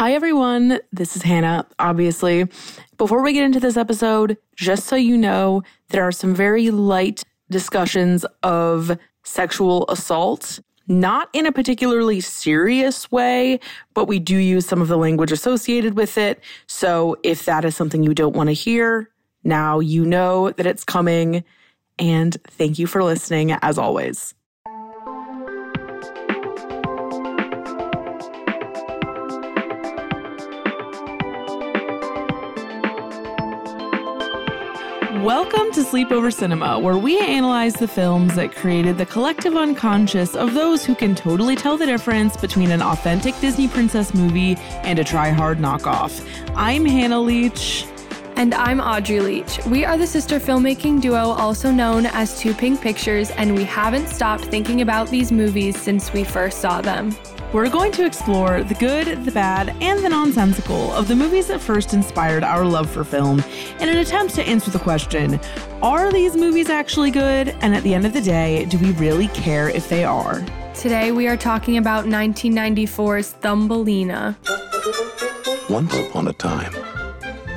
Hi, everyone. This is Hannah, obviously. Before we get into this episode, just so you know, there are some very light discussions of sexual assault. Not in a particularly serious way, but we do use some of the language associated with it. So if that is something you don't want to hear, now you know that it's coming. And thank you for listening, as always. Welcome to Sleepover Cinema, where we analyze the films that created the collective unconscious of those who can totally tell the difference between an authentic Disney princess movie and a try hard knockoff. I'm Hannah Leach. And I'm Audrey Leach. We are the sister filmmaking duo, also known as Two Pink Pictures, and we haven't stopped thinking about these movies since we first saw them. We're going to explore the good, the bad, and the nonsensical of the movies that first inspired our love for film in an attempt to answer the question are these movies actually good? And at the end of the day, do we really care if they are? Today we are talking about 1994's Thumbelina. Once upon a time,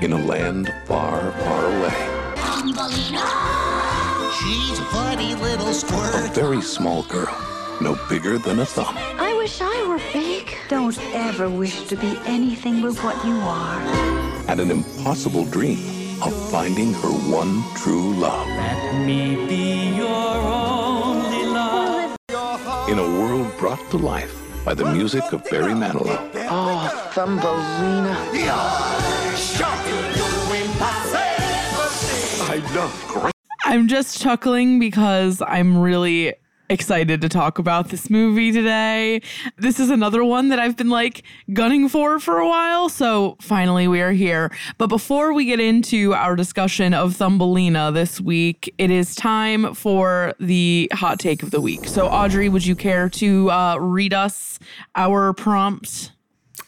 in a land far, far away, Thumbelina! She's a funny little squirrel. a very small girl, no bigger than a thumb, I wish I were big. Don't ever wish to be anything but what you are. had an impossible dream of finding her one true love. Let me be your only love. In a world brought to life by the music of Barry Manilow. Oh, Thumbelina. I love great. I'm just chuckling because I'm really excited to talk about this movie today. This is another one that I've been like gunning for for a while, so finally we are here. But before we get into our discussion of Thumbelina this week, it is time for the hot take of the week. So Audrey, would you care to uh, read us our prompt?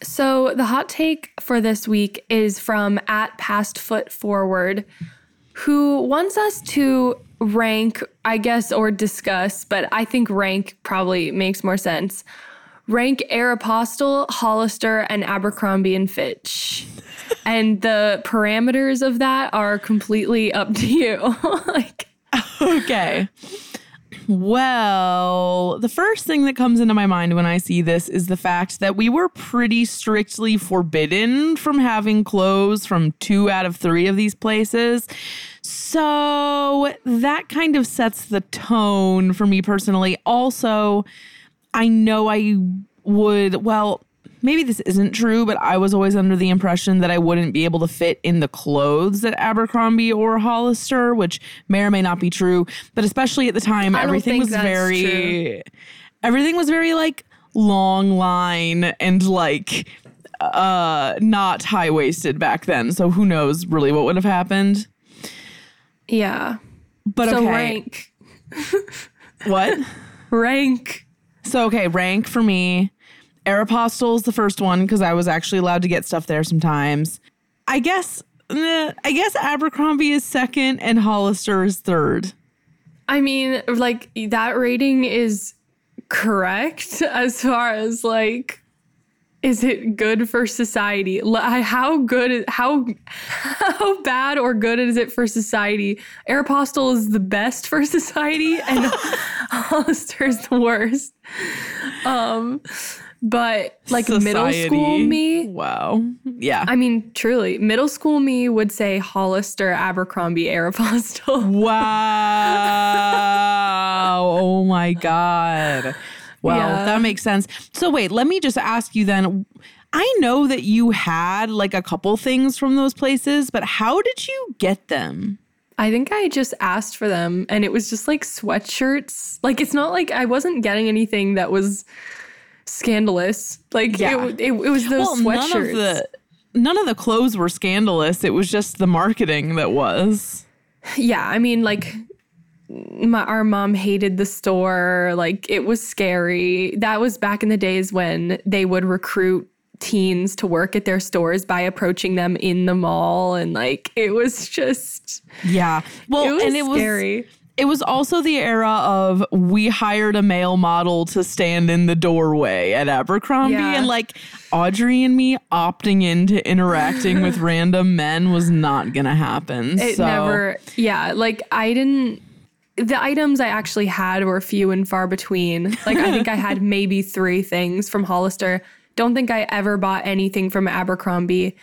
So, the hot take for this week is from at Past Foot Forward, who wants us to rank, I guess, or discuss, but I think rank probably makes more sense. Rank Aeropostale, Hollister, and Abercrombie and Fitch. and the parameters of that are completely up to you. like, Okay. Well, the first thing that comes into my mind when I see this is the fact that we were pretty strictly forbidden from having clothes from two out of three of these places. So that kind of sets the tone for me personally. Also, I know I would, well, maybe this isn't true, but I was always under the impression that I wouldn't be able to fit in the clothes at Abercrombie or Hollister, which may or may not be true. But especially at the time, everything was very, everything was very like long line and like uh not high waisted back then. So who knows really what would have happened. yeah. But so, okay, rank. what? Rank. So okay, rank for me. Aeropostale's the first one because I was actually allowed to get stuff there sometimes. I guess eh, I guess Abercrombie is second and Hollister is third. I mean, like that rating is correct as far as like is it good for society? How good how how bad or good is it for society? Aeropostale is the best for society and Hollister is the worst. Um but like middle school me Wow. Mm-hmm. Yeah. I mean, truly, middle school me would say Hollister, Abercrombie, Aeropostale. Wow. oh my God. Well, Yeah. that makes sense. So, wait, let me just ask you then. I know that you had like a couple things from those places, but how did you get them? I think I just asked for them and it was just like sweatshirts. Like it's not like I wasn't getting anything that was scandalous. Like Yeah. it, it, it was those well, sweatshirts. none of the none of the clothes were scandalous. It was just the marketing that was. yeah, I mean like my our mom hated the store. Like it was scary. That was back in the days when they would recruit teens to work at their stores by approaching them in the mall and like it was just Yeah. Well, it was and it was scary. It was also the era of we hired a male model to stand in the doorway at Abercrombie Yeah. and like Audrey and me opting into interacting with random men was not going to happen. It so never, yeah. Like I didn't. The items I actually had were few and far between. Like I think I had maybe three things from Hollister. Don't think I ever bought anything from Abercrombie.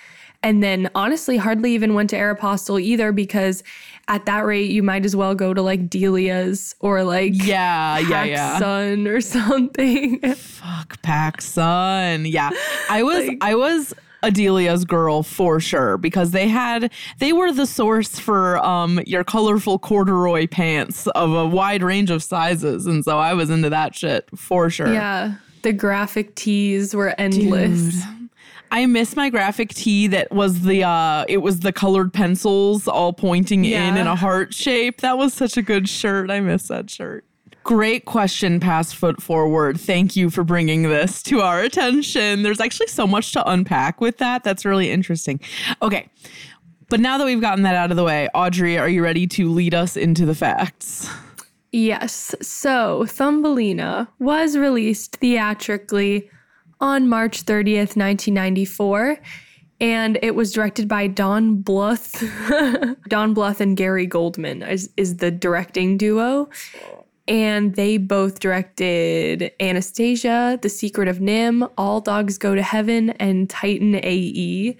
And then honestly, hardly even went to Aeropostale either because at that rate, you might as well go to like Delia's or like Yeah, yeah, yeah. Sun or something. Fuck PacSun. Yeah. I was I was Adelia's girl for sure because they had they were the source for um your colorful corduroy pants of a wide range of sizes and so I was into that shit for sure. yeah. The graphic tees were endless. I miss my graphic tee that was the uh it was the colored pencils all pointing in in a heart shape. That was such a good shirt. I miss that shirt. Great question, Pass Foot Forward. Thank you for bringing this to our attention. There's actually so much to unpack with that. That's really interesting. Okay. But now that we've gotten that out of the way, Audrey, are you ready to lead us into the facts? Yes. So Thumbelina was released theatrically on March 30th, 1994. And it was directed by Don Bluth. Don Bluth and Gary Goldman is, is the directing duo. And they both directed Anastasia, The Secret of NIMH, All Dogs Go to Heaven, and Titan AE.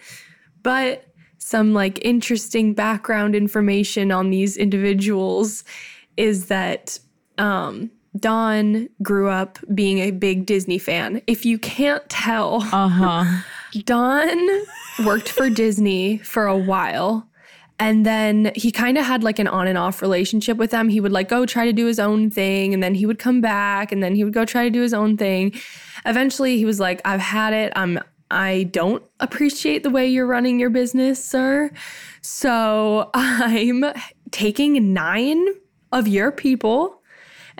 But some like interesting background information on these individuals is that um, Don grew up being a big Disney fan. If you can't tell, Uh-huh. Don worked for Disney for a while. And then he kind of had like an on and off relationship with them. He would like go try to do his own thing and then he would come back and then he would go try to do his own thing. Eventually he was like, I've had it. I'm I don't appreciate the way you're running your business, sir. So I'm taking nine of your people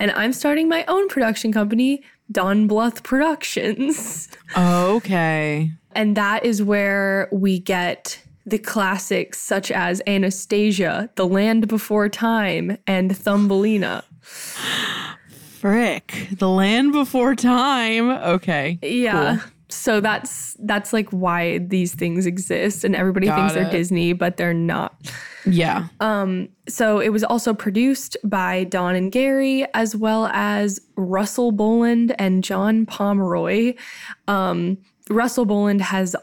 and I'm starting my own production company, Don Bluth Productions. Okay. And that is where we get the classics such as Anastasia, The Land Before Time, and Thumbelina. Frick. The land before time. Okay. Yeah. Cool. So that's that's like why these things exist and everybody Got thinks they're. Disney, but they're not. Yeah. So it was also produced by Don and Gary, as well as Russell Boland and John Pomeroy. Um, Russell Boland has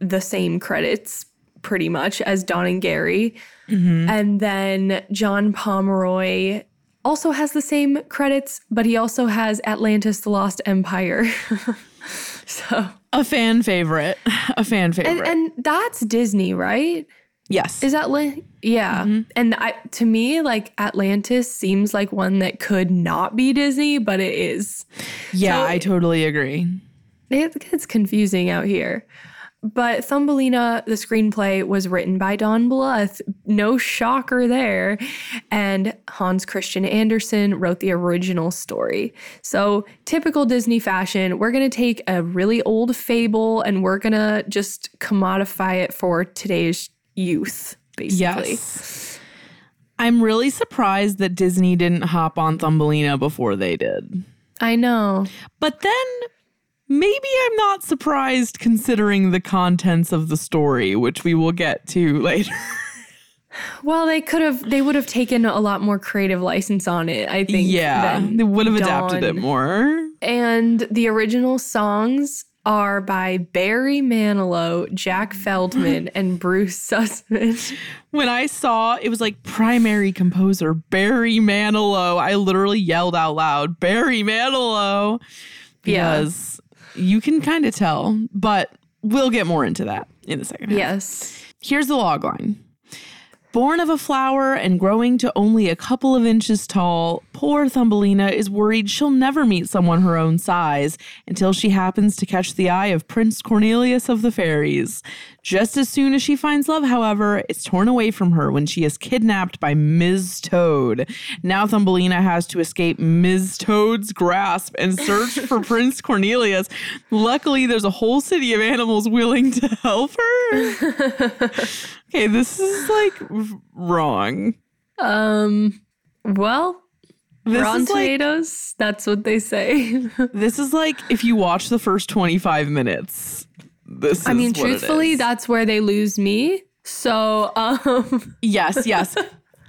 the same credits pretty much as Don and Gary. And then John Pomeroy also has the same credits, but he also has Atlantis the Lost Empire. so, A fan favorite. A fan favorite. and, and that's Disney, right? yes. Is that li- yeah? Mm-hmm. And I to me like Atlantis seems like one that could not be Disney, but it is. yeah, so- I totally agree. It gets confusing out here. But Thumbelina, the screenplay was written by Don Bluth. No shocker there. And Hans Christian Andersen wrote the original story. So, typical Disney fashion, we're going to take a really old fable and we're going to just commodify it for today's youth, basically. Yes. I'm really surprised that Disney didn't hop on Thumbelina before they did. I know. But then maybe I'm not surprised considering the contents of the story, which we will get to later. Well, they could have, they would have taken a lot more creative license on it, I think. yeah, they would have adapted it more. And the original songs are by Barry Manilow, Jack Feldman, and Bruce Sussman. When I saw it was like primary composer Barry Manilow, I literally yelled out loud, Barry Manilow, Yeah. because you can kind of tell, but we'll get more into that in a second half. yes. Here's the log line. Born of a flower and growing to only a couple of inches tall, poor Thumbelina is worried she'll never meet someone her own size until she happens to catch the eye of Prince Cornelius of the Fairies. Just as soon as she finds love, however, it's torn away from her when she is kidnapped by Ms. Toad. Now Thumbelina has to escape Ms. Toad's grasp and search for Prince Cornelius. Luckily, there's a whole city of animals willing to help her. okay, this is like wrong. Um, well, This Rotten is like Tomatoes, that's what they say. this is like if you watch the first 25 minutes. This I is mean, what truthfully, is. that's where they lose me. So, um, Yes, yes.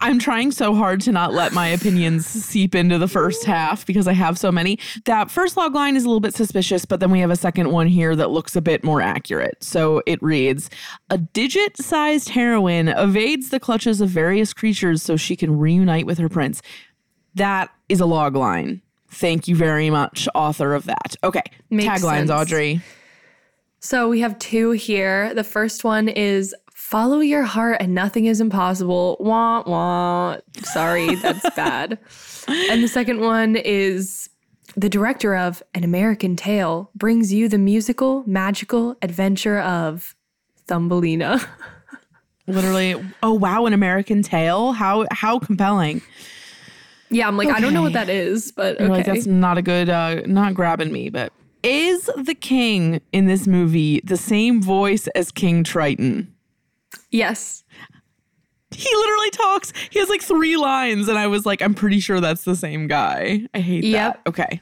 I'm trying so hard to not let my opinions seep into the first half because I have so many. That first log line is a little bit suspicious, but then we have a second one here that looks a bit more accurate. So it reads A digit sized heroine evades the clutches of various creatures so she can reunite with her prince. That is a log line. Thank you very much, author of that. Okay, Makes taglines, sense. Audrey. So we have two here. The first one is follow your heart and nothing is impossible. Wah, wah. Sorry, that's bad. And the second one is the director of An American Tale brings you the musical, magical adventure of Thumbelina. Literally, oh wow, an American tale. How how compelling. yeah, I'm like, I don't know what that is, but You're like, that's not a good, uh, not grabbing me. But is the king in this movie the same voice as King Triton? yes. He literally talks. He has like three lines, and I was like, I'm pretty sure that's the same guy. I hate Yep. that. Okay.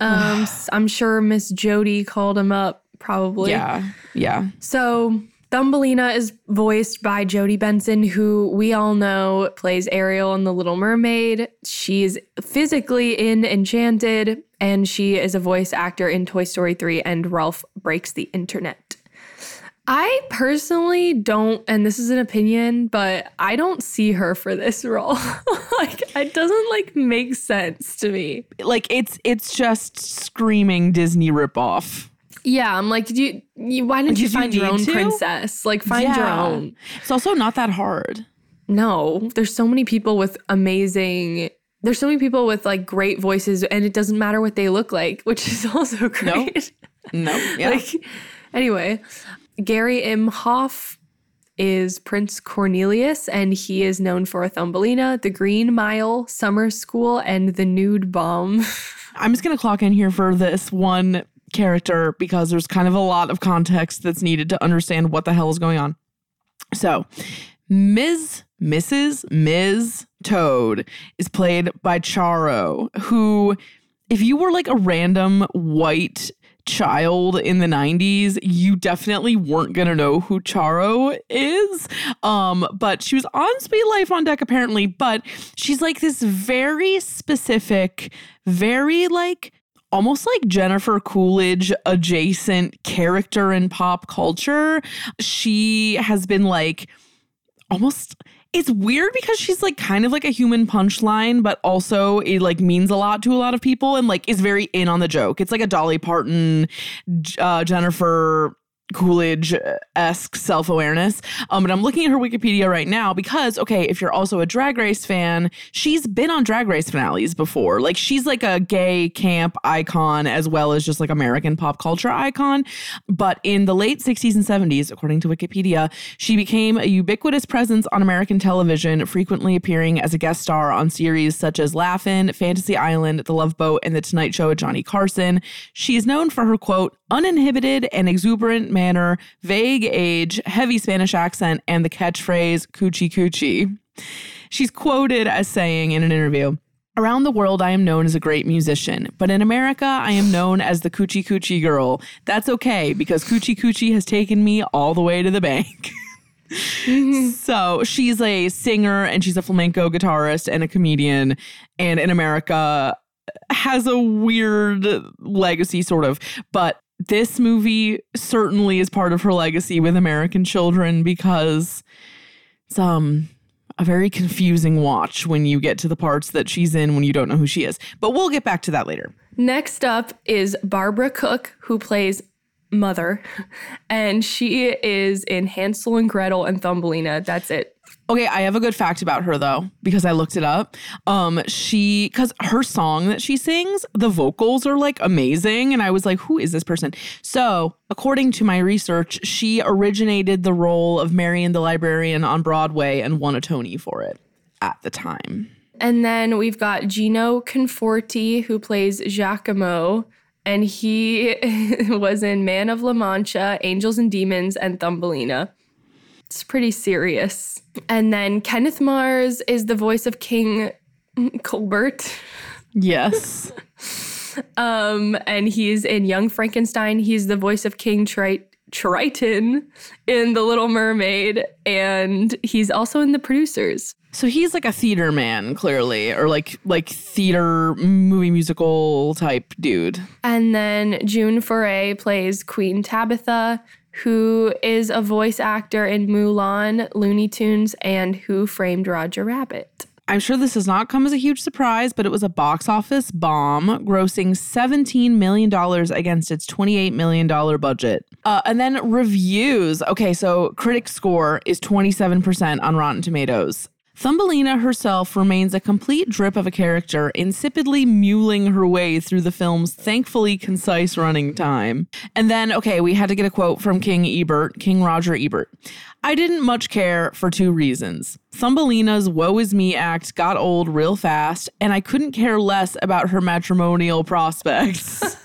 Um, I'm sure Miss Jodi called him up, probably. Yeah. Yeah. So Thumbelina is voiced by Jodi Benson, who we all know plays Ariel in The Little Mermaid. She's physically in Enchanted, and she is a voice actor in Toy Story 3 and Ralph Breaks the Internet. I personally don't, and this is an opinion, but I don't see her for this role. like, it doesn't like make sense to me. Like it's it's just screaming Disney ripoff. Yeah, I'm like, do you, you why didn't Did you you find your own to? princess? Like, find your own. It's also not that hard. No, there's so many people with amazing. There's so many people with like great voices, and it doesn't matter what they look like, which is also great. No. Yeah. like, anyway, Gary Imhoff is Prince Cornelius, and he is known for Thumbelina, The Green Mile, Summer School, and The Nude Bomb. I'm just going to clock in here for this one character because there's kind of a lot of context that's needed to understand what the hell is going on. So, Ms. Mrs. Ms. Toad is played by Charo, who, if you were like a random white child in the 90s you definitely weren't gonna know who charo is um but she was on Suite Life on Deck apparently but she's like this very specific very like almost like Jennifer Coolidge adjacent character in pop culture. She has been like almost it's weird because she's like kind of like a human punchline, but also it like means a lot to a lot of people and like is very in on the joke. It's like a Dolly Parton, uh, Jennifer Coolidge esque self awareness. Um, but I'm looking at her Wikipedia right now because, okay, if you're also a Drag Race fan, she's been on Drag Race finales before. Like, she's like a gay camp icon as well as just like American pop culture icon. But in the late 60s and 70s, according to Wikipedia, she became a ubiquitous presence on American television, frequently appearing as a guest star on series such as Laugh-In, Fantasy Island, The Love Boat, and The Tonight Show with Johnny Carson. She is known for her quote, uninhibited and exuberant manner, vague age, heavy Spanish accent, and the catchphrase coochie coochie. She's quoted as saying in an interview, Around the world, I am known as a great musician, but in America, I am known as the Coochie Coochie Girl. That's okay because Coochie Coochie has taken me all the way to the bank. so she's a singer and she's a flamenco guitarist and a comedian, and in America has a weird legacy, sort of. But this movie certainly is part of her legacy with American children because it's um a very confusing watch when you get to the parts that she's in when you don't know who she is. But we'll get back to that later. Next up is Barbara Cook, who plays mother, and she is in Hansel and Gretel and Thumbelina. That's it. Okay, I have a good fact about her though because I looked it up. Um she cuz her song that she sings, the vocals are like amazing and I was like, who is this person? So, according to my research, she originated the role of Marion the librarian on Broadway and won a Tony for it at the time. And then we've got Gino Conforti, who plays Jacquimo, and he was in Man of La Mancha, Angels and Demons, and Thumbelina. It's pretty serious. And then Kenneth Mars is the voice of King Colbert. Yes. Um, and he's in Young Frankenstein. He's the voice of King Tri- Triton in The Little Mermaid, and he's also in The Producers. So he's like a theater man, clearly, or like like theater movie musical type dude. And then June Foray plays Queen Tabitha, who is a voice actor in Mulan, Looney Tunes, and Who Framed Roger Rabbit. I'm sure this does not come as a huge surprise, but it was a box office bomb, grossing $17 million against its $28 million budget. Uh, and then reviews. Okay, so critic score is 27% on Rotten Tomatoes. Thumbelina herself remains a complete drip of a character, insipidly muling her way through the film's thankfully concise running time. And then, okay, we had to get a quote from King Ebert, King Roger Ebert. I didn't much care for two reasons. Thumbelina's woe is me act got old real fast, and I couldn't care less about her matrimonial prospects.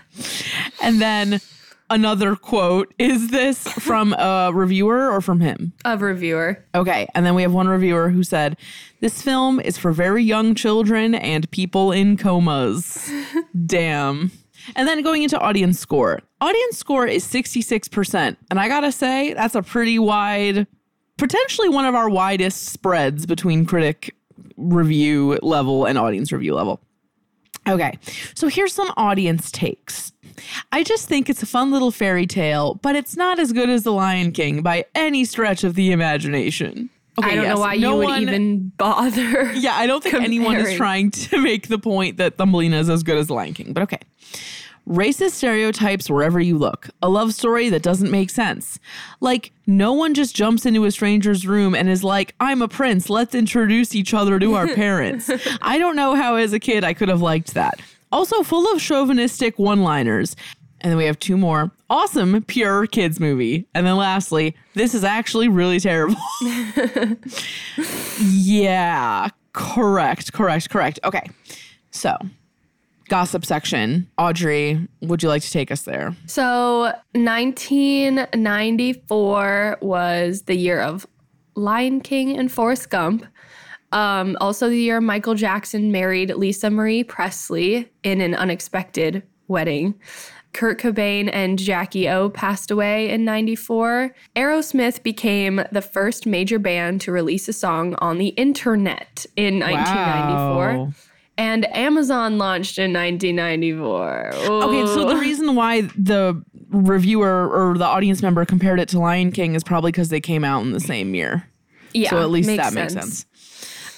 and then another quote is this from a reviewer or from him? A reviewer. Okay. And then we have one reviewer who said, This film is for very young children and people in comas. Damn. And then going into audience score. Audience score is 66%. And I gotta say, that's a pretty wide, potentially one of our widest spreads between critic review level and audience review level. Okay, so here's some audience takes. I just think it's a fun little fairy tale, but it's not as good as The Lion King by any stretch of the imagination. Okay, I don't yes, know why no you would one- even bother. Yeah, I don't think anyone is trying to make the point that Thumbelina is as good as The Lion King, but okay. Racist stereotypes wherever you look. A love story that doesn't make sense. Like, no one just jumps into a stranger's room and is like, I'm a prince, let's introduce each other to our parents. I don't know how, as a kid, I could have liked that. Also, full of chauvinistic one liners. And then we have two more. Awesome, pure kids movie. And then lastly, this is actually really terrible. yeah, correct, correct, correct. Okay. So, gossip section. Audrey, would you like to take us there? So 1994 was the year of Lion King and Forrest Gump. Um, also, the year Michael Jackson married Lisa Marie Presley in an unexpected wedding. Kurt Cobain and Jackie O passed away in 94. Aerosmith became the first major band to release a song on the internet in 1994. Wow. And Amazon launched in 1994. Okay, so the reason why the reviewer or the audience member compared it to Lion King is probably because they came out in the same year. yeah, so at least that makes sense.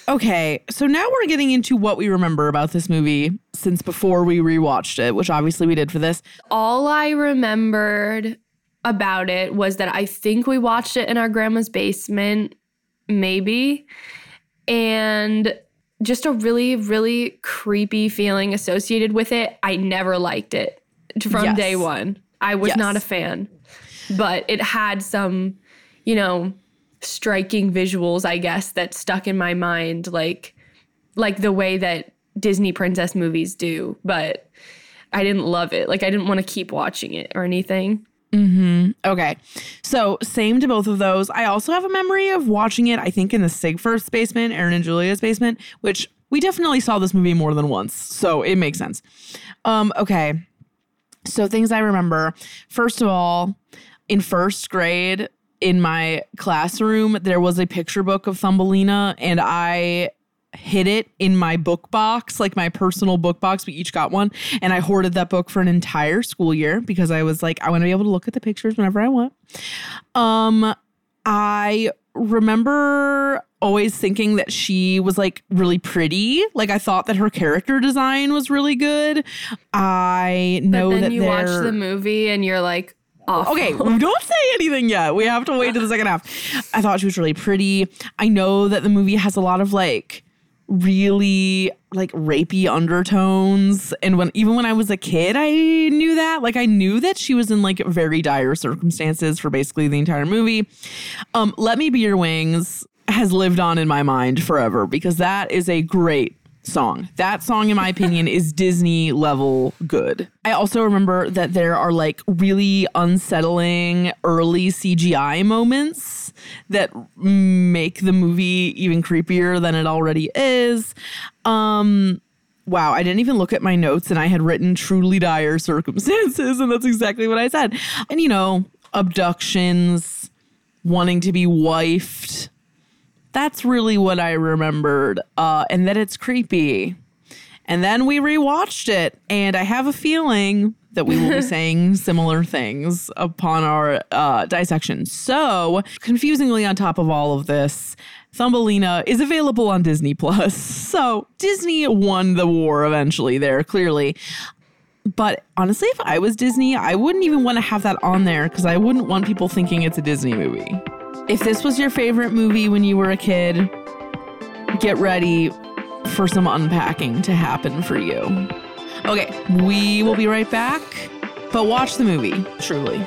Okay, so now we're getting into what we remember about this movie since before we rewatched it, which obviously we did for this. All I remembered about it was that I think we watched it in our grandma's basement, maybe, and just a really, really creepy feeling associated with it. I never liked it from Yes. day one. I was Yes. not a fan, but it had some, you know, striking visuals, I guess, that stuck in my mind, like like the way that Disney princess movies do. But I didn't love it. Like I didn't want to keep watching it or anything. Mm-hmm. Okay. So, same to both of those. I also have a memory of watching it, I think, in the Sigfirth's basement, Aaron and Julia's basement, which we definitely saw this movie more than once. So, it makes sense. Um, okay. So, things I remember. First of all, in first grade, in my classroom, there was a picture book of Thumbelina, and I hid it in my book box, like my personal book box. We each got one. And I hoarded that book for an entire school year because I was like, I want to be able to look at the pictures whenever I want. Um, I remember always thinking that she was like really pretty. Like I thought that her character design was really good. I know but then that you watch the movie and you're like, awful. Okay, don't say anything yet. We have to wait to the second half. I thought she was really pretty. I know that the movie has a lot of like really like rapey undertones and when even when I was a kid I knew that like I knew that she was in like very dire circumstances for basically the entire movie. Um Let Me Be Your Wings has lived on in my mind forever because that is a great song. That song, in my opinion, is Disney level good. I also remember that there are like really unsettling early CGI moments that make the movie even creepier than it already is. Um, wow, I didn't even look at my notes and I had written truly dire circumstances, and that's exactly what I said. And you know, abductions, wanting to be wifed that's really what I remembered, uh, and that it's creepy. And then we rewatched it, and I have a feeling that we will be saying similar things upon our uh, dissection. So, confusingly, on top of all of this, Thumbelina is available on Disney Plus. So, Disney won the war eventually there, clearly. But honestly, if I was Disney, I wouldn't even want to have that on there because I wouldn't want people thinking it's a Disney movie. If this was your favorite movie when you were a kid, get ready for some unpacking to happen for you. Okay, we will be right back, but watch the movie, truly.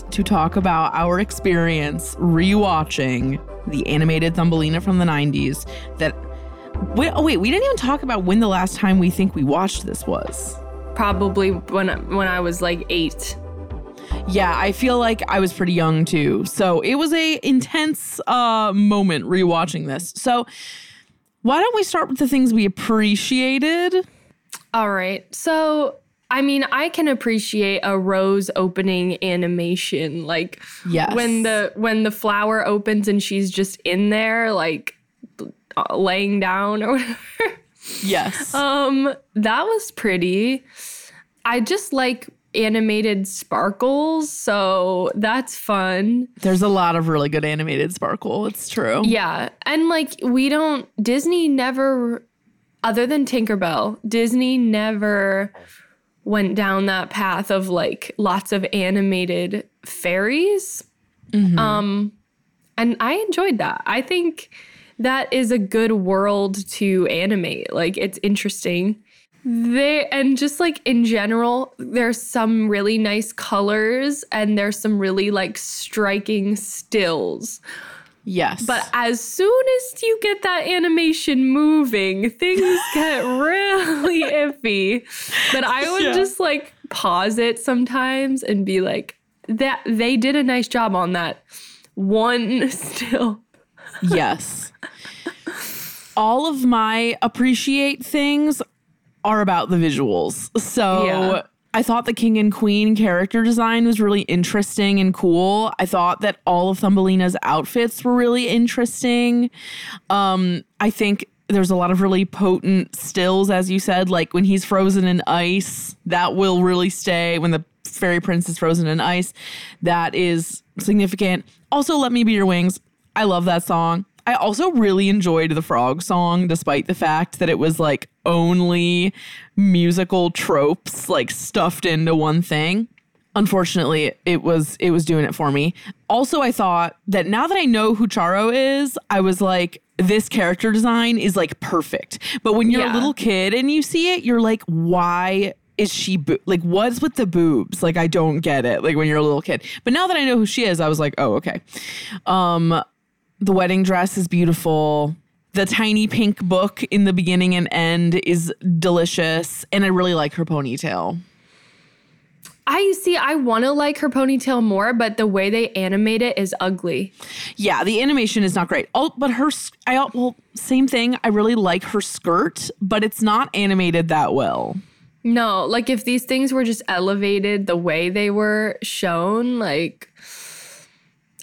to talk about our experience rewatching the animated Thumbelina from the 90s. That wait, oh wait, we didn't even talk about when the last time we think we watched this was. Probably when when I was like eight. Yeah, I feel like I was pretty young too. So it was a intense uh moment rewatching this. So why don't we start with the things we appreciated? All right. So, I mean, I can appreciate a rose opening animation like Yes. when the when the flower opens and she's just in there like uh, laying down or whatever. Yes. Um, that was pretty. I just like animated sparkles, so that's fun. There's a lot of really good animated sparkle. It's true. Yeah. And like we don't Disney never other than Tinkerbell, Disney never went down that path of like lots of animated fairies. Um and I enjoyed that. I think that is a good world to animate. Like it's interesting. They and just like in general, there's some really nice colors and there's some really like striking stills. Yes. But as soon as you get that animation moving, things get really iffy. But I would Yeah. just like pause it sometimes and be like, that they did a nice job on that one still. yes. All of my appreciate things are about the visuals. So Yeah. I thought the king and queen character design was really interesting and cool. I thought that all of Thumbelina's outfits were really interesting. Um, I think there's a lot of really potent stills, as you said, like when he's frozen in ice, that will really stay when the Fairy prince is Frozen in Ice. That is significant. Also, Let Me Be Your Wings. I love that song. I also really enjoyed the frog song, despite the fact that it was like only musical tropes like stuffed into one thing. Unfortunately, it was it was doing it for me. Also, I thought that now that I know who Charo is, I was like, this character design is like perfect. But when you're a little kid and you see it, you're like, why is she bo- like what's with the boobs? Like I don't get it. Like when you're a little kid. But now that I know who she is, I was like, oh okay. Um, the wedding dress is beautiful. The tiny pink book in the beginning and end is delicious, and I really like her ponytail. I see. I want to like her ponytail more, but the way they animate it is ugly. Yeah, the animation is not great. Oh, but her, I well, same thing. I really like her skirt, but it's not animated that well. No, like if these things were just elevated the way they were shown, like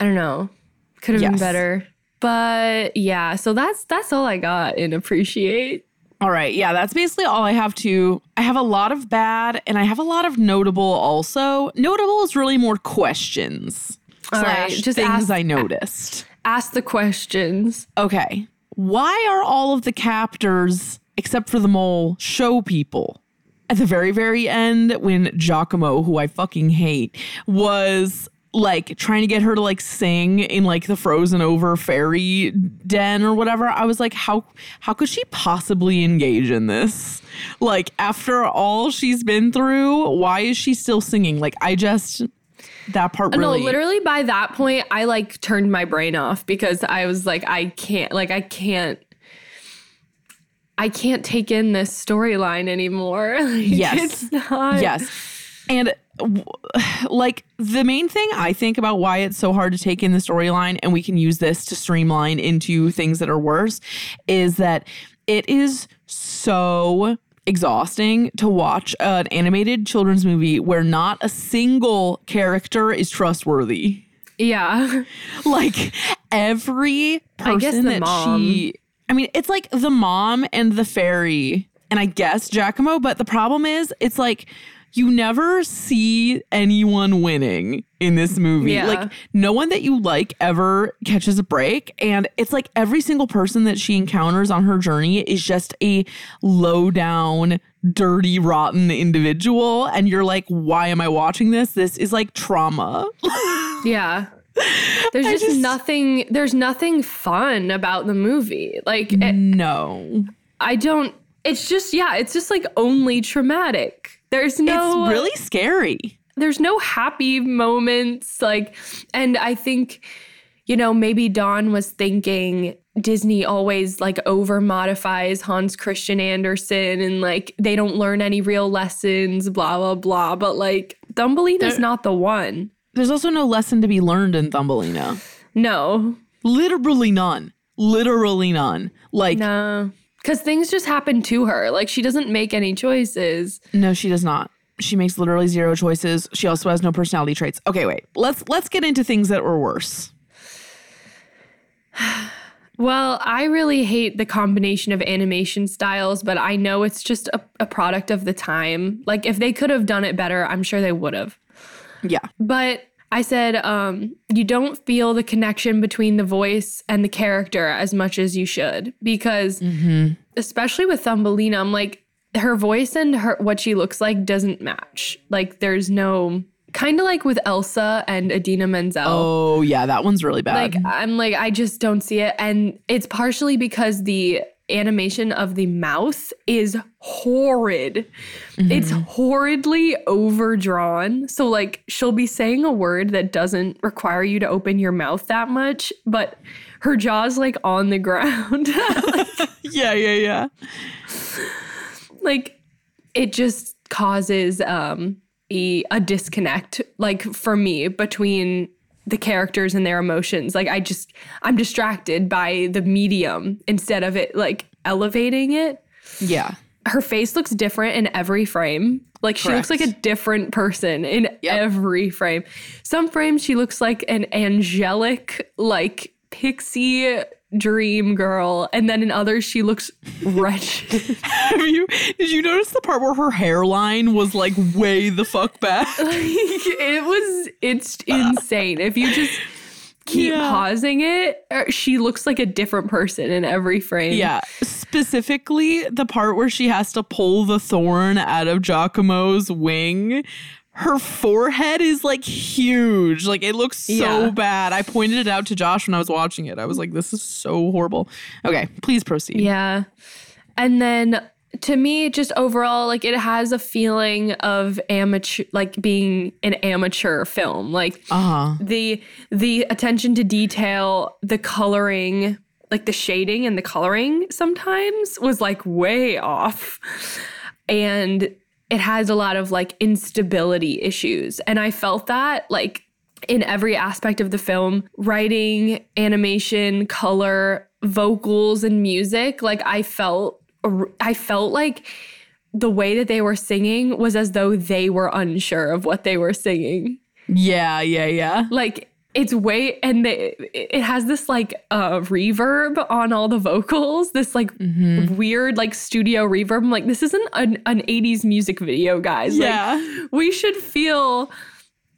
I don't know, could have been better. But yeah, so that's that's all I got in appreciate. All right, yeah, that's basically all I have to. I have a lot of bad, and I have a lot of notable. Also, notable is really more questions All right, just things ask- I noticed. Ask the questions. Okay. Why are all of the captors, except for the mole, show people? At the very, very end, when Jacquimo, who I fucking hate, was like trying to get her to like sing in like the frozen over fairy den or whatever i was like how how could she possibly engage in this like after all she's been through why is she still singing like i just that part really No, literally by that point, I like turned my brain off because I was like, I can't, like, I can't. I can't take in this storyline anymore. Like, Yes. It's not. Yes. And like the main thing I think about why it's so hard to take in the storyline, and we can use this to streamline into things that are worse, is that it is so exhausting to watch an animated children's movie where not a single character is trustworthy. Yeah. Like every person I guess the that mom. she I mean, it's like the mom and the fairy and I guess Jacquimo, but the problem is it's like you never see anyone winning in this movie. Yeah. Like no one that you like ever catches a break and it's like every single person that she encounters on her journey is just a low down dirty rotten individual and you're like why am I watching this? This is like trauma. Yeah. There's just, just- nothing there's nothing fun about the movie. Like it- no. I don't it's just yeah, it's just like only traumatic. There's no it's uh, really scary. there's no happy moments like and I think you know, maybe Don was thinking Disney always like over modifies Hans Christian Andersen and like they don't learn any real lessons, blah blah blah. But like Thumbelina's There- not the one. There's also no lesson to be learned in Thumbelina. No. Literally none. Literally none. Like, no. Because things just happen to her. Like she doesn't make any choices. No, she does not. She makes literally zero choices. She also has no personality traits. Okay, wait. Let's let's get into things that were worse. Well, I really hate the combination of animation styles, but I know it's just a, a product of the time. Like if they could have done it better, I'm sure they would have. Yeah. But I said, um, you don't feel the connection between the voice and the character as much as you should. Because especially with Thumbelina, I'm like, her voice and her what she looks like doesn't match. Like there's no kind of like with Elsa and Idina Menzel. Oh, yeah, that one's really bad. Like I'm like I just don't see it and it's partially because the animation of the mouth is horrid. It's horridly overdrawn. So like she'll be saying a word that doesn't require you to open your mouth that much, but her jaw's like on the ground. yeah, yeah, yeah. like it just causes um a, a disconnect like for me between the characters and their emotions. Like i just i'm distracted by the medium instead of it like elevating it. Yeah. her face looks different in every frame. Like she looks like a different person in every frame. Some frames she looks like an angelic like pixie dream girl, and then in others she looks wretched. Have you did you notice the part where her hairline was like way the fuck back? it was it's insane. If you just keep Yeah. pausing it, er, she looks like a different person in every frame. Yeah, specifically the part where she has to pull the thorn out of Jacquimo's wing. Her forehead is like huge. Like it looks so Yeah. bad. I pointed it out to Josh when I was watching it. I was like, this is so horrible. Okay, please proceed. Yeah. And then to me, just overall, like it has a feeling of amateur, like being an amateur film. Like Uh huh. the the attention to detail, the coloring, like the shading and the coloring sometimes was like way off. And it has a lot of like instability issues. And I felt that like in every aspect of the film writing, animation, color, vocals, and music. Like I felt, I felt like the way that they were singing was as though they were unsure of what they were singing Yeah, yeah, yeah. like it's way and they, it has this like uh reverb on all the vocals this like weird like studio reverb. I'm like this isn't an, an 80s music video guys. Yeah. like we should feel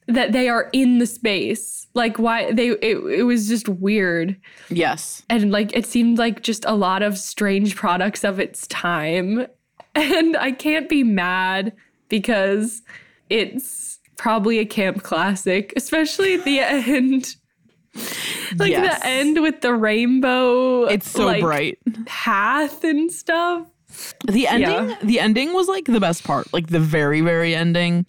that they are in the space. Like why they it, it was just weird. Yes. and like it seemed like just a lot of strange products of its time. And i can't be mad because it's probably a camp classic especially at the end like Yes. the end with the rainbow It's so like, bright. path and stuff The ending, Yeah. the ending was like the best part, like the very, very ending.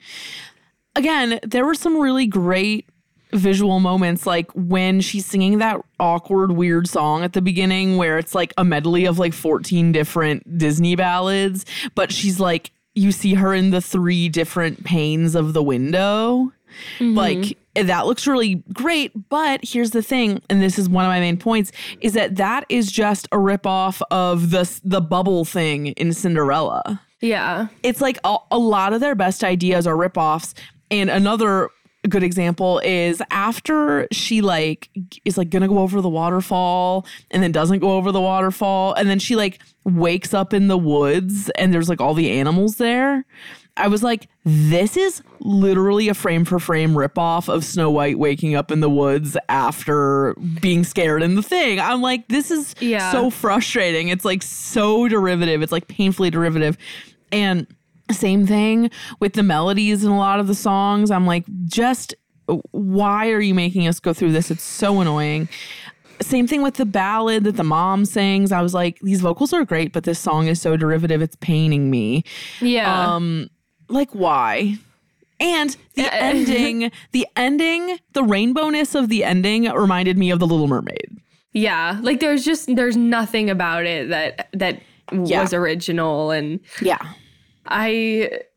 Again, there were some really great visual moments, like when she's singing that awkward, weird song at the beginning, where it's like a medley of like 14 different Disney ballads, but she's like, you see her in the three different panes of the window. Mm-hmm. Like that looks really great, but here's the thing, and this is one of my main points, is that that is just a ripoff of the the bubble thing in Cinderella. yeah It's like a, a lot of their best ideas are ripoffs, and another good example is after she like is like gonna go over the waterfall and then doesn't go over the waterfall and then she like wakes up in the woods and there's like all the animals there i was like this is literally a frame for frame ripoff of snow white waking up in the woods after being scared in the thing. I'm like this is Yeah. so frustrating. It's like so derivative. It's like painfully derivative. And same thing with the melodies in a lot of the songs. I'm like, just why are you making us go through this? It's so annoying. Same thing with the ballad that the mom sings. I was like, these vocals are great, but this song is so derivative, it's paining me. yeah Um, like why? And the ending, the ending, the rainbowness of the ending reminded me of the Little Mermaid. yeah like there's just there's nothing about it that that Yeah. was original and Yeah. I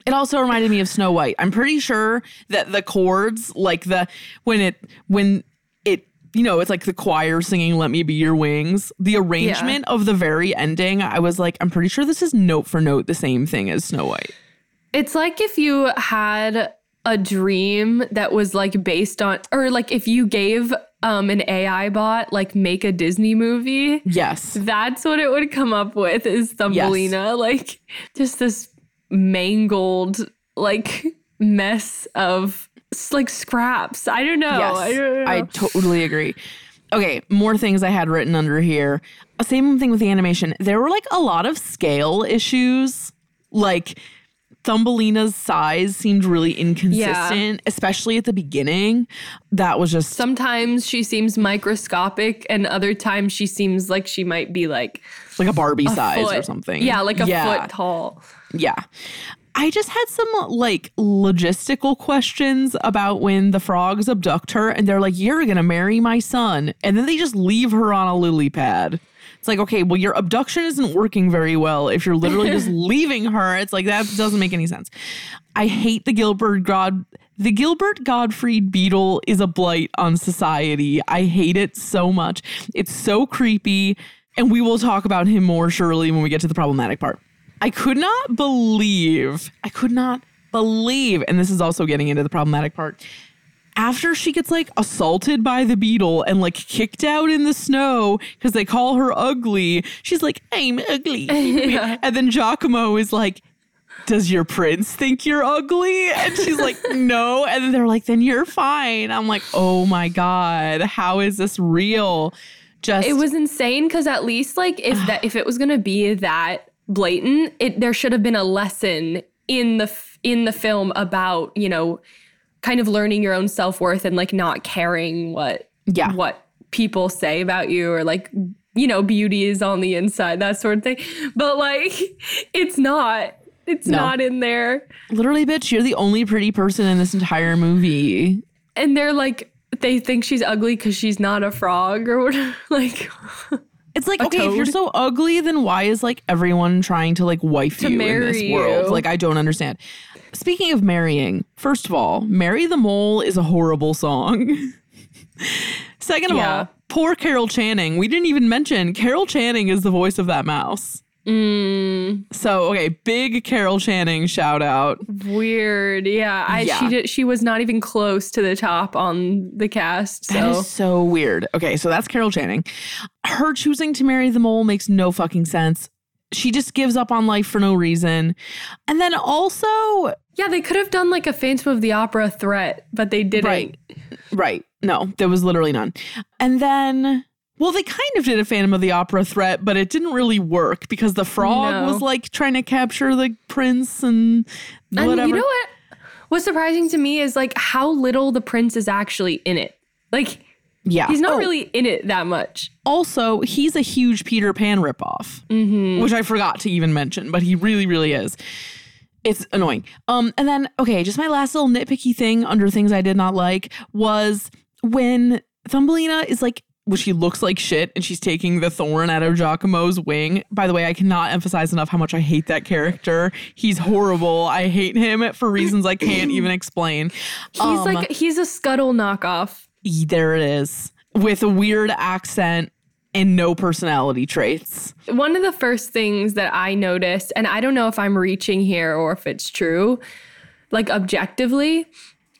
It also reminded me of Snow White. I'm pretty sure that the chords, like the when it when it you know, it's like the choir singing "Let Me Be Your Wings." The arrangement of the very ending, I was like, I'm pretty sure this is note for note the same thing as Snow White. It's like if you had a dream that was like based on or like if you gave um an AI bot like make a Disney movie, Yes. that's what it would come up with is Thumbelina. Like just this mangled like mess of like scraps. I don't know. Yes, I don't know. I totally agree. Okay, more things I had written under here. Same thing with the animation. There were like a lot of scale issues. Like Thumbelina's size seemed really inconsistent, especially at the beginning. That was just Sometimes she seems microscopic and other times she seems like she might be like like a Barbie size or something. Yeah, like a Yeah. foot tall. Yeah. I just had some like logistical questions about when the frogs abduct her and they're like, You're gonna marry my son. And then they just leave her on a lily pad. It's like, okay, well, your abduction isn't working very well if you're literally just leaving her. It's like that doesn't make any sense. I hate the Gilbert God the Gilbert Gottfried beetle is a blight on society. I hate it so much. It's so creepy. And we will talk about him more surely when we get to the problematic part. I could not believe, I could not believe, and this is also getting into the problematic part. after she gets like assaulted by the beetle and like kicked out in the snow because they call her ugly, she's like, I'm ugly. And then Jacquimo is like, does your prince think you're ugly? And she's like, no. And then they're like, then you're fine. I'm like, oh my God, how is this real? Just It was insane because at least like if that if it was gonna be that blatant, it there should have been a lesson in the in the film about you know kind of learning your own self worth and like not caring what Yeah. what people say about you or like you know beauty is on the inside that sort of thing. But like it's not. It's No. not in there. literally, bitch, you're the only pretty person in this entire movie. And they're like they think she's ugly because she's not a frog or whatever. Like It's like, okay, if you're so ugly, then why is like everyone trying to like wife To you in this marry world? you. Like, I don't understand. Speaking of marrying, first of all, Marry the Mole is a horrible song. Second of Yeah. all, poor Carol Channing. We didn't even mention Carol Channing is the voice of that mouse. Mm. So, okay, big Carol Channing shout out. Weird. Yeah. I Yeah. she did she was not even close to the top on the cast. That So is so weird. Okay, so that's Carol Channing. Her choosing to marry the mole makes no fucking sense. She just gives up on life for no reason. And then also, yeah, they could have done like a Phantom of the Opera threat, but they didn't. Right. right. No, there was literally none. And then, well, they kind of did a Phantom of the Opera threat, but it didn't really work because the frog No. was like trying to capture the prince and And whatever. you know what? What's surprising to me is like how little the prince is actually in it. Like yeah. he's not Oh, really in it that much. Also, he's a huge Peter Pan ripoff, which I forgot to even mention, but he really, really is. It's annoying. Um, and then okay, just my last little nitpicky thing under things I did not like was when Thumbelina is like, well, she looks like shit, and she's taking the thorn out of Jacquimo's wing. By the way, I cannot emphasize enough how much I hate that character. He's horrible. I hate him for reasons I can't even explain. He's Um, like he's a scuttle knockoff. There it is with a weird accent and no personality traits. One of the first things that I noticed, and I don't know if I'm reaching here or if it's true, like objectively,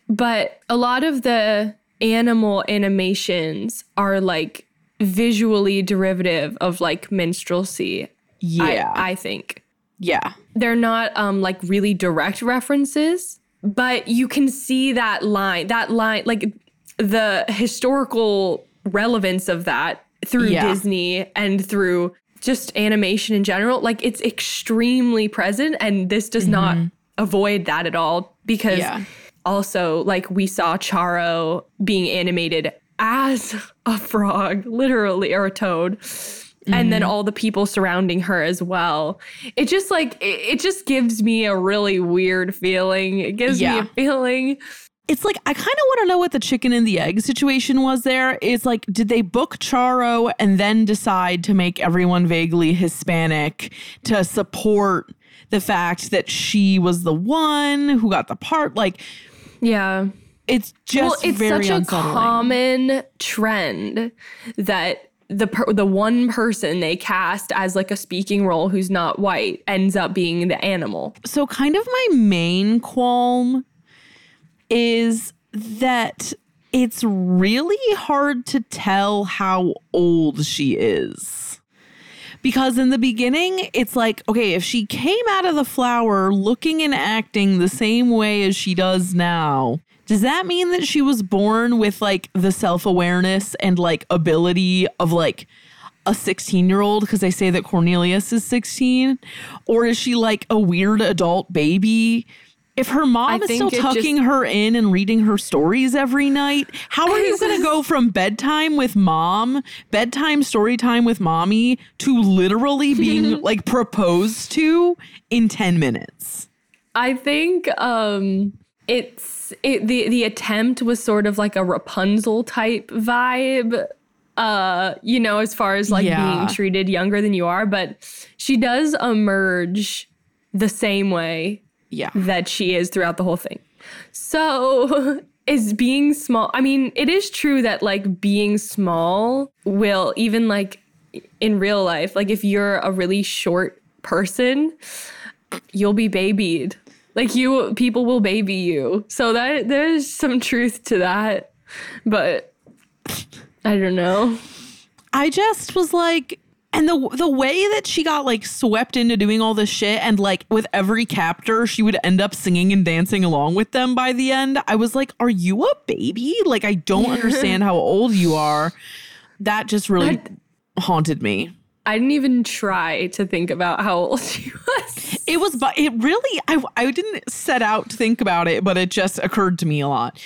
but a lot of the animal animations are like visually derivative of like minstrelsy. Yeah. I, I think. yeah. they're not um like really direct references but you can see that line that line like the historical relevance of that through Yeah. disney and through just animation in general like it's extremely present and this does not avoid that at all because Yeah. Also like we saw charo being animated as a frog literally or a toad and then mm-hmm. all the people surrounding her as well. It just like it, it just gives me a really weird feeling. It gives me a feeling. It's like I kind of want to know what the chicken and the egg situation was there. It's like did they book Charo and then decide to make everyone vaguely Hispanic to support the fact that she was the one who got the part like Yeah. it's just well, it's such a unsettling. common trend that the per- the one person they cast as like a speaking role who's not white ends up being the animal. so kind of my main qualm is that it's really hard to tell how old she is. Because in the beginning, it's like, okay, if she came out of the flower looking and acting the same way as she does now, does that mean that she was born with like the self awareness and like ability of like a 16 year old? Because they say that Cornelius is 16. Or is she like a weird adult baby? If her mom I is still tucking just- her in and reading her stories every night, how are you going to go from bedtime with mom, bedtime story time with mommy, to literally being like proposed to in 10 minutes? I think um it's it, the the attempt was sort of like a Rapunzel type vibe. Uh, you know, as far as like Yeah. being treated younger than you are, but she does emerge the same way Yeah. that she is throughout the whole thing. So, is being small. I mean, it is true that like being small will even like in real life, like if you're a really short person, you'll be babied. Like you people will baby you. So that there's some truth to that. But I don't know. I just was like, and the the way that she got like swept into doing all this shit, and like with every captor, she would end up singing and dancing along with them by the end. I was like, "Are you a baby? Like, I don't understand how old you are." That just really haunted me. I didn't even try to think about how old she was. It was, but it really, I I didn't set out to think about it, but it just occurred to me a lot.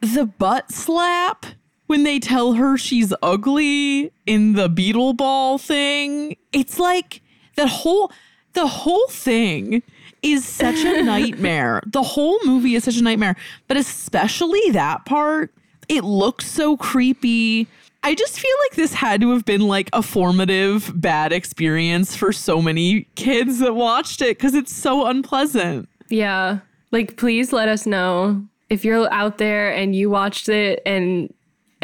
The butt slap when they tell her she's ugly in the beetle ball thing. It's like that whole the whole thing is such a nightmare. the whole movie is such a nightmare, but especially that part, it looks so creepy. I just feel like this had to have been like a formative bad experience for so many kids that watched it because it's so unpleasant. Yeah. Like please let us know if you're out there and you watched it and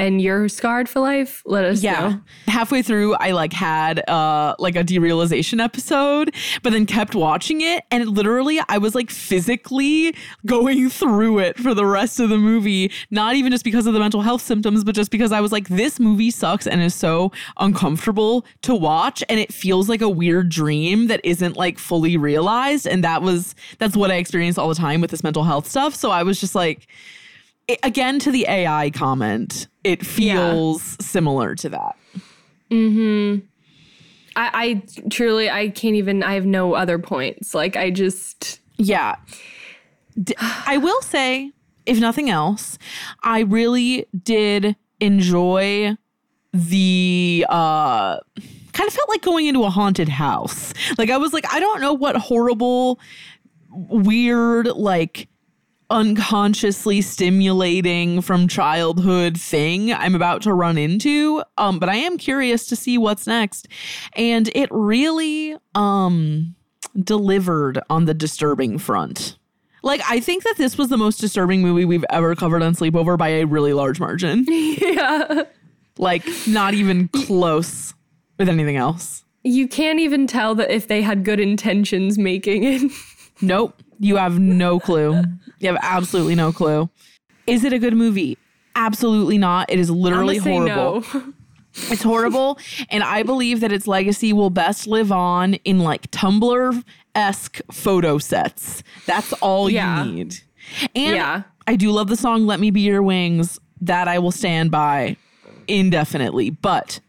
and you're scarred for life, let us yeah. know. Halfway through, I like had uh like a derealization episode, but then kept watching it, and it literally I was like physically going through it for the rest of the movie. Not even just because of the mental health symptoms, but just because I was like, this movie sucks and is so uncomfortable to watch, and it feels like a weird dream that isn't like fully realized. And that was that's what I experience all the time with this mental health stuff. So I was just like it- again to the AI comment, it feels similar to that. Hmm. I, I truly I can't even I have no other points. Like I just Yeah. D- I will say, if nothing else, I really did enjoy the uh kind of felt like going into a haunted house. Like I was like, I don't know what horrible, weird, like unconsciously stimulating from childhood thing I'm about to run into. Um, but I am curious to see what's next. And it really um delivered on the disturbing front. Like I think that this was the most disturbing movie we've ever covered on Sleepover by a really large margin. yeah. like not even close with anything else. You can't even tell that if they had good intentions making it. Nope. You have no clue. You have absolutely no clue. Is it a good movie? Absolutely not. It is literally horrible. no. It's horrible. And I believe that its legacy will best live on in like Tumblr esque photo sets. That's all Yeah. you need. And Yeah. I do love the song Let Me Be Your Wings. That I will stand by indefinitely. But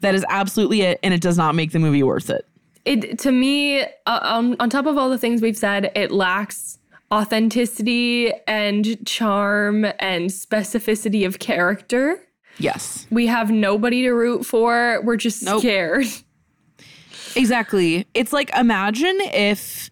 that is absolutely it. And it does not make the movie worth it. It to me uh, on on top of all the things we've said, it lacks authenticity and charm and specificity of character. Yes. We have nobody to root for. We're just Nope. scared. Exactly. It's like imagine if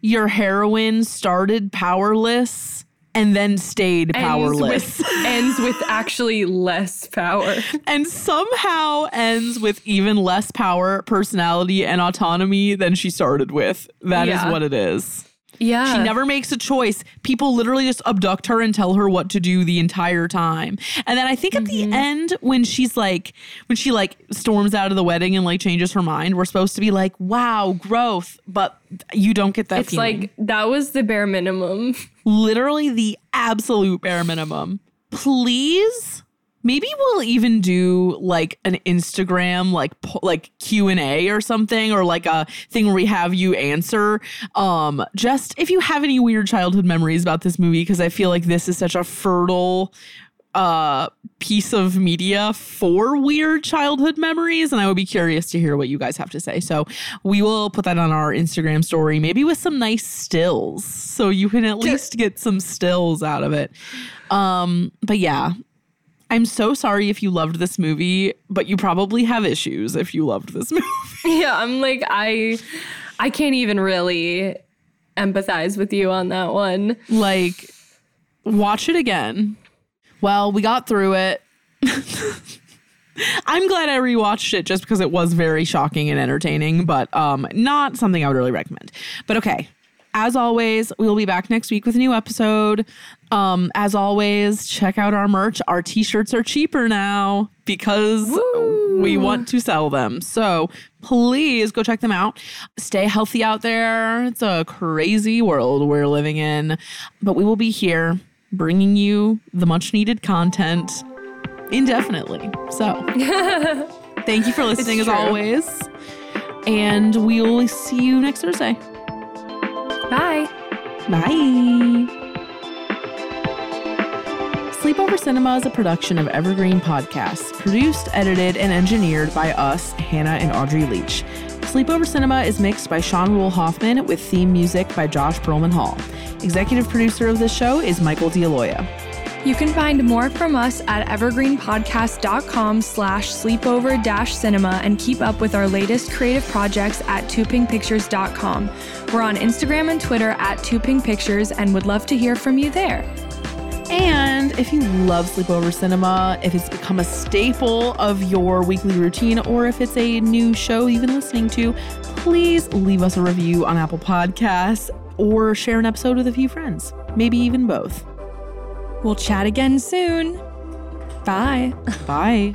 your heroine started powerless and then stayed powerless Ends with, ends with actually less power. and somehow ends with even less power, personality, and autonomy than she started with. That is Yeah. what it is. Yeah. She never makes a choice. People literally just abduct her and tell her what to do the entire time. And then I think at Mm-hmm. the end, when she's like, when she like storms out of the wedding and like changes her mind, we're supposed to be like, wow, growth. But you don't get that It's feeling. like that was the bare minimum. literally the absolute bare minimum. Please, maybe we'll even do like an Instagram like po- like Q&A or something or like a thing where we have you answer um just if you have any weird childhood memories about this movie because I feel like this is such a fertile uh piece of media for weird childhood memories and I would be curious to hear what you guys have to say. So we will put that on our Instagram story maybe with some nice stills so you can at least get some stills out of it. Um but yeah, I'm so sorry if you loved this movie, but you probably have issues if you loved this movie. yeah, I'm like I I can't even really empathize with you on that one. like watch it again. Well, we got through it. I'm glad I rewatched it just because it was very shocking and entertaining, but um not something I would really recommend. But okay. As always, we will be back next week with a new episode. Um, as always, check out our merch. Our t-shirts are cheaper now because We want to sell them. So please go check them out. Stay healthy out there. It's a crazy world we're living in, but we will be here bringing you the much needed content indefinitely. So thank you for listening as always. And we'll see you next Thursday. Bye. Bye. Sleepover Cinema is a production of Evergreen Podcasts, produced, edited, and engineered by us, Hannah and Audrey Leach. Sleepover Cinema is mixed by Sean Rule Hoffman with theme music by Josh Perlman Hall. Executive producer of this show is Michael D'Aloia. You can find more from us at evergreenpodcast.com slash sleepover dash cinema and keep up with our latest creative projects at twopinkpictures.com. We're on Instagram and Twitter at twopinkpictures and would love to hear from you there. And if you love Sleepover Cinema, if it's become a staple of your weekly routine, or if it's a new show you've been listening to, please leave us a review on Apple Podcasts or share an episode with a few friends, maybe even both. We'll chat again soon. Bye. Bye.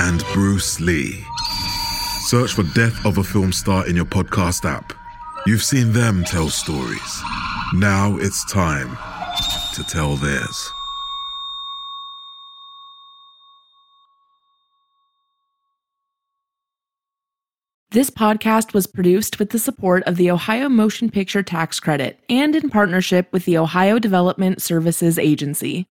and Bruce Lee. Search for Death of a Film Star in your podcast app. You've seen them tell stories. Now it's time to tell theirs. This podcast was produced with the support of the Ohio Motion Picture Tax Credit and in partnership with the Ohio Development Services Agency.